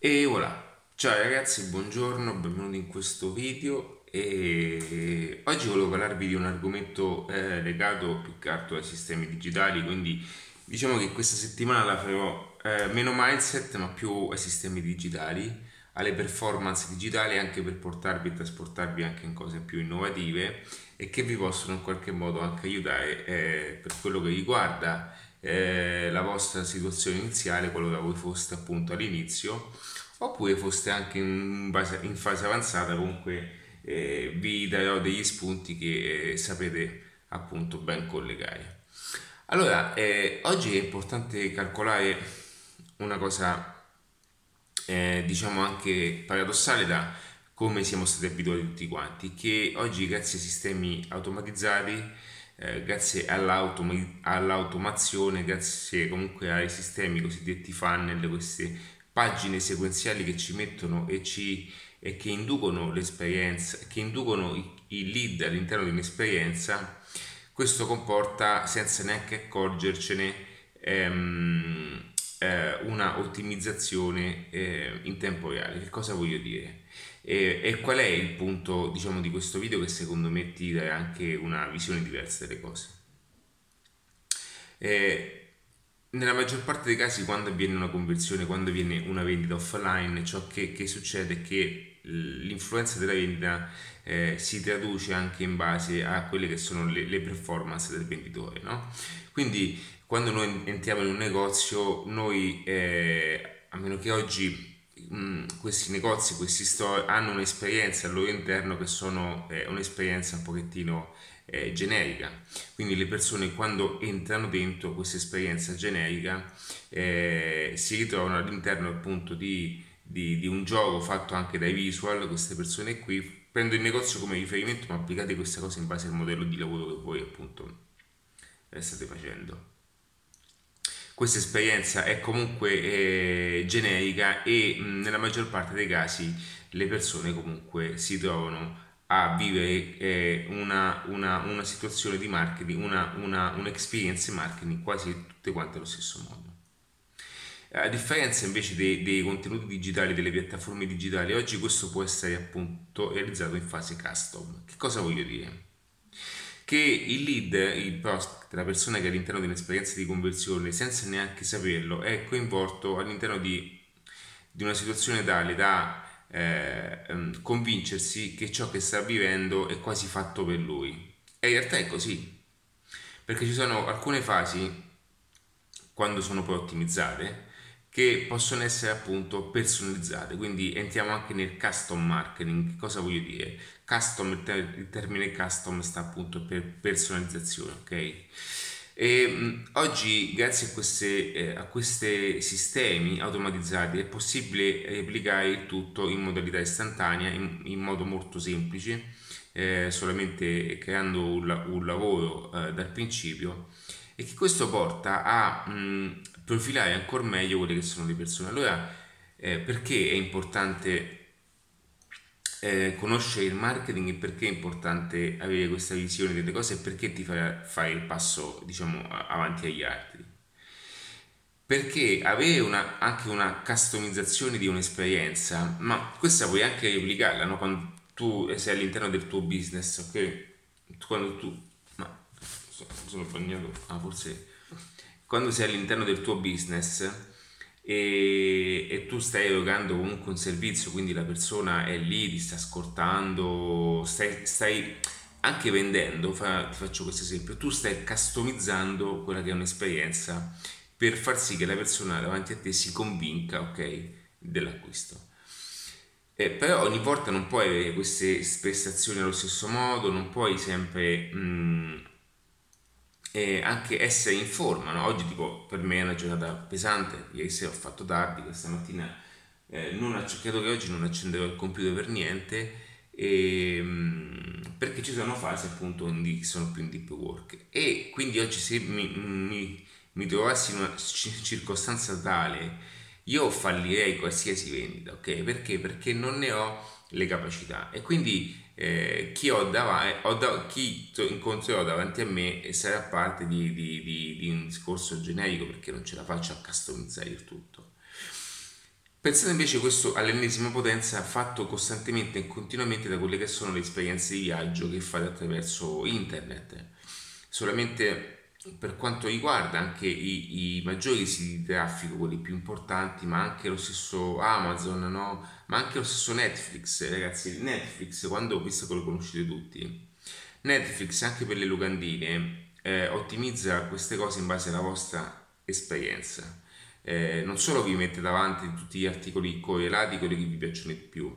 E voilà, ciao ragazzi, buongiorno, benvenuti in questo video. E oggi volevo parlarvi di un argomento eh, legato più che altro ai sistemi digitali, quindi diciamo che questa settimana la farò eh, meno mindset ma più ai sistemi digitali, alle performance digitali anche per portarvi e trasportarvi anche in cose più innovative e che vi possono in qualche modo anche aiutare eh, per quello che riguarda eh, la vostra situazione iniziale qualora voi foste appunto all'inizio oppure foste anche in, base, in fase avanzata comunque eh, vi darò degli spunti che eh, sapete appunto ben collegare. Allora eh, oggi è importante calcolare una cosa eh, diciamo anche paradossale da come siamo stati abituati tutti quanti che oggi grazie ai sistemi automatizzati eh, grazie all'autom- all'automazione, grazie comunque ai sistemi cosiddetti funnel, queste pagine sequenziali che ci mettono e, ci, e che inducono l'esperienza, che inducono i, lead all'interno di un'esperienza, questo comporta senza neanche accorgercene ehm, eh, una ottimizzazione eh, in tempo reale. Che cosa voglio dire? E, e, qual è il punto diciamo, di questo video che secondo me ti dà anche una visione diversa delle cose? E, nella maggior parte dei casi quando avviene una conversione, quando avviene una vendita offline, ciò che, che succede è che l'influenza della vendita eh, si traduce anche in base a quelle che sono le, le performance del venditore. No? Quindi quando noi entriamo in un negozio, noi, eh, a meno che oggi questi negozi, questi store hanno un'esperienza al loro interno che sono eh, un'esperienza un pochettino eh, generica. Quindi le persone quando entrano dentro questa esperienza generica eh, si ritrovano all'interno appunto di, di, di, un gioco fatto anche dai visual, queste persone qui. Prendo il negozio come riferimento, ma applicate questa cosa in base al modello di lavoro che voi appunto eh, state facendo questa esperienza è comunque eh, generica e mh, nella maggior parte dei casi le persone comunque si trovano a vivere eh, una, una, una, situazione di marketing, una, una, un'experience marketing quasi tutte quante allo stesso modo. A differenza invece dei, dei, contenuti digitali, delle piattaforme digitali, oggi questo può essere appunto realizzato in fase custom. Che cosa voglio dire? Che il lead, il prospect, la persona che all'interno di un'esperienza di conversione, senza neanche saperlo, è coinvolto all'interno di, di una situazione tale da eh, ehm, convincersi che ciò che sta vivendo è quasi fatto per lui. E in realtà è così, perché ci sono alcune fasi, quando sono poi ottimizzate, che possono essere appunto personalizzate, quindi entriamo anche nel custom marketing. Cosa voglio dire? Custom, il, termine custom sta appunto per personalizzazione, ok? E oggi, grazie a, queste, eh, questi sistemi automatizzati, è possibile replicare il tutto in modalità istantanea, in, in modo molto semplice, eh, solamente creando un, un lavoro eh, dal principio e che questo porta a mh, profilare ancora meglio quelle che sono le persone. Allora, eh, perché è importante eh, conoscere il marketing e perché è importante avere questa visione delle cose e perché ti fa fare il passo, diciamo, avanti agli altri? Perché avere una, anche una customizzazione di un'esperienza, ma questa puoi anche replicarla, no? Quando tu sei all'interno del tuo business, ok? Quando tu... Sono bagnato... Ah, forse quando sei all'interno del tuo business e, e, tu stai erogando comunque un servizio, quindi la persona è lì, ti sta ascoltando, stai, stai anche vendendo, fa, ti faccio questo esempio, tu stai customizzando quella che è un'esperienza per far sì che la persona davanti a te si convinca, ok, dell'acquisto. Eh, però ogni volta non puoi avere queste prestazioni allo stesso modo, non puoi sempre mh, mm, e anche essere in forma. No? Oggi tipo per me è una giornata pesante, ieri sera ho fatto tardi, questa mattina eh, non acc- credo che oggi non accenderò il computer per niente e, mh, perché ci sono fasi appunto in sono più in deep work e quindi oggi se mi, mi, mi trovassi in una circostanza tale io fallirei qualsiasi vendita, ok? Perché? Perché non ne ho le capacità e quindi eh, chi, ho davanti, ho da, chi incontrerò davanti a me sarà parte di, di, di, di, un discorso generico perché non ce la faccio a customizzare il tutto. Pensate invece questo all'ennesima potenza fatto costantemente e continuamente da quelle che sono le esperienze di viaggio che fate attraverso internet. Solamente per quanto riguarda anche i, i, maggiori siti di traffico, quelli più importanti, ma anche lo stesso Amazon, no? ma anche lo stesso Netflix, ragazzi, Netflix, quando visto che lo conoscete tutti, Netflix anche per le locandine eh, ottimizza queste cose in base alla vostra esperienza eh, non solo vi mette davanti tutti gli articoli correlati, quelli che vi piacciono di più,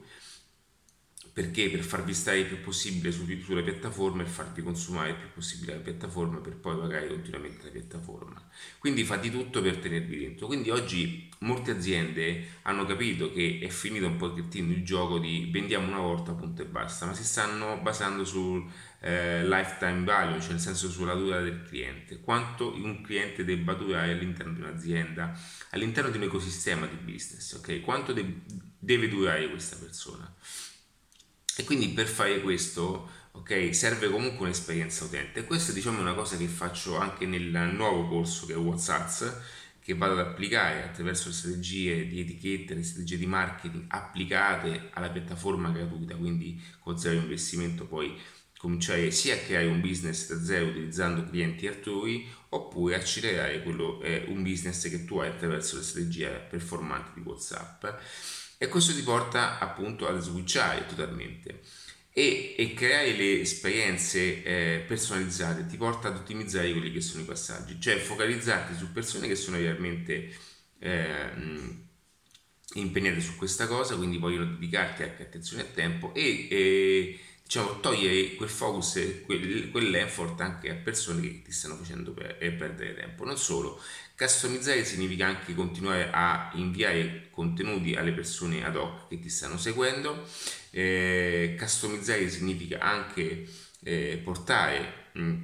perché per farvi stare il più possibile su, sulle piattaforme e farvi consumare il più possibile la piattaforma per poi pagare continuamente la piattaforma. Quindi fate tutto per tenervi dentro. Quindi oggi molte aziende hanno capito che è finito un pochettino il gioco di vendiamo una volta punto e basta, ma si stanno basando sul eh, lifetime value, cioè nel senso sulla durata del cliente, quanto un cliente debba durare all'interno di un'azienda, all'interno di un ecosistema di business, ok? Quanto de- deve durare questa persona. E quindi per fare questo, ok, serve comunque un'esperienza utente. Questa diciamo è una cosa che faccio anche nel nuovo corso che è WhatsApp che vado ad applicare attraverso le strategie di etichette, le strategie di marketing applicate alla piattaforma gratuita, quindi con zero investimento poi cominciare sia a creare un business da zero utilizzando clienti altrui oppure accelerare quello, eh, un business che tu hai attraverso le strategie performanti di WhatsApp e questo ti porta appunto a switchare totalmente. E, e creare le esperienze eh, personalizzate ti porta ad ottimizzare quelli che sono i passaggi. Cioè focalizzarti su persone che sono realmente eh, impegnate su questa cosa quindi vogliono dedicarti anche attenzione e tempo e, e diciamo, togliere quel focus, quel, quell'effort anche a persone che ti stanno facendo per, perdere tempo. Non solo, customizzare significa anche continuare a inviare contenuti alle persone ad hoc che ti stanno seguendo. Eh, customizzare significa anche eh, portare mh,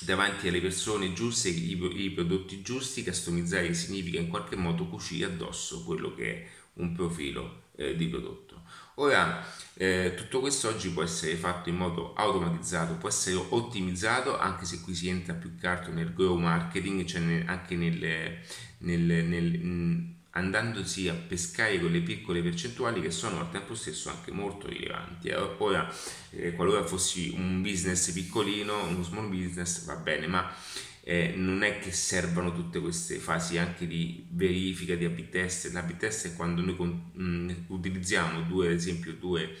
davanti alle persone giuste i, i prodotti giusti. Customizzare significa in qualche modo cucire addosso quello che è un profilo eh, di prodotto. Ora, eh, tutto questo oggi può essere fatto in modo automatizzato, può essere ottimizzato, anche se qui si entra più che altro nel grow marketing, cioè nel, anche nel, nel, nel mh, andandosi a pescare quelle piccole percentuali che sono al tempo stesso anche molto rilevanti. Ora, eh, qualora fossi un business piccolino, uno small business, va bene, ma eh, non è che servano tutte queste fasi anche di verifica di A-B test. La test è quando noi con, mh, mm, utilizziamo due, ad esempio, due,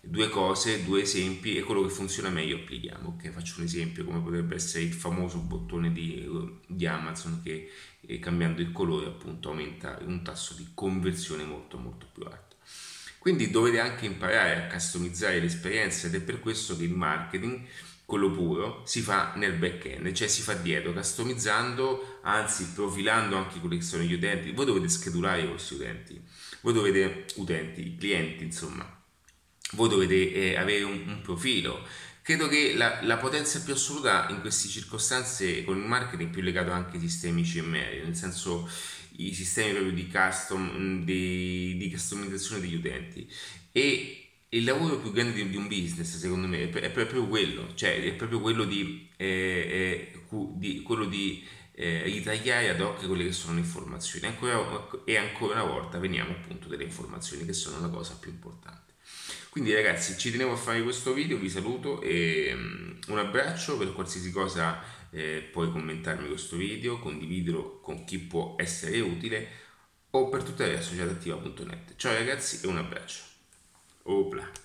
due, cose, due esempi e quello che funziona meglio applichiamo. Ok, faccio un esempio come potrebbe essere il famoso bottone di, di Amazon che eh, cambiando il colore appunto aumenta un tasso di conversione molto molto più alto. Quindi dovete anche imparare a customizzare l'esperienza ed è per questo che il marketing quello puro si fa nel back-end, cioè si fa dietro, customizzando, anzi profilando anche quelli che sono gli utenti. Voi dovete schedulare i vostri utenti, voi dovete, utenti, clienti, insomma, voi dovete eh, avere un, un, profilo. Credo che la, la, potenza più assoluta in queste circostanze con il marketing è più legato anche ai sistemi CMR, nel senso i sistemi proprio di custom, di, di customizzazione degli utenti. E il lavoro più grande di, di, un business, secondo me, è, proprio quello, cioè è proprio quello di, eh, eh, di, quello di eh, ritagliare ad occhio quelle che sono le informazioni. Ancora, e ancora una volta veniamo appunto delle informazioni che sono la cosa più importante. Quindi ragazzi, ci tenevo a fare questo video, vi saluto e um, un abbraccio per qualsiasi cosa eh, puoi commentarmi questo video, condividerlo con chi può essere utile o per tuttavia associatattiva.net. Ciao ragazzi e un abbraccio. Upla.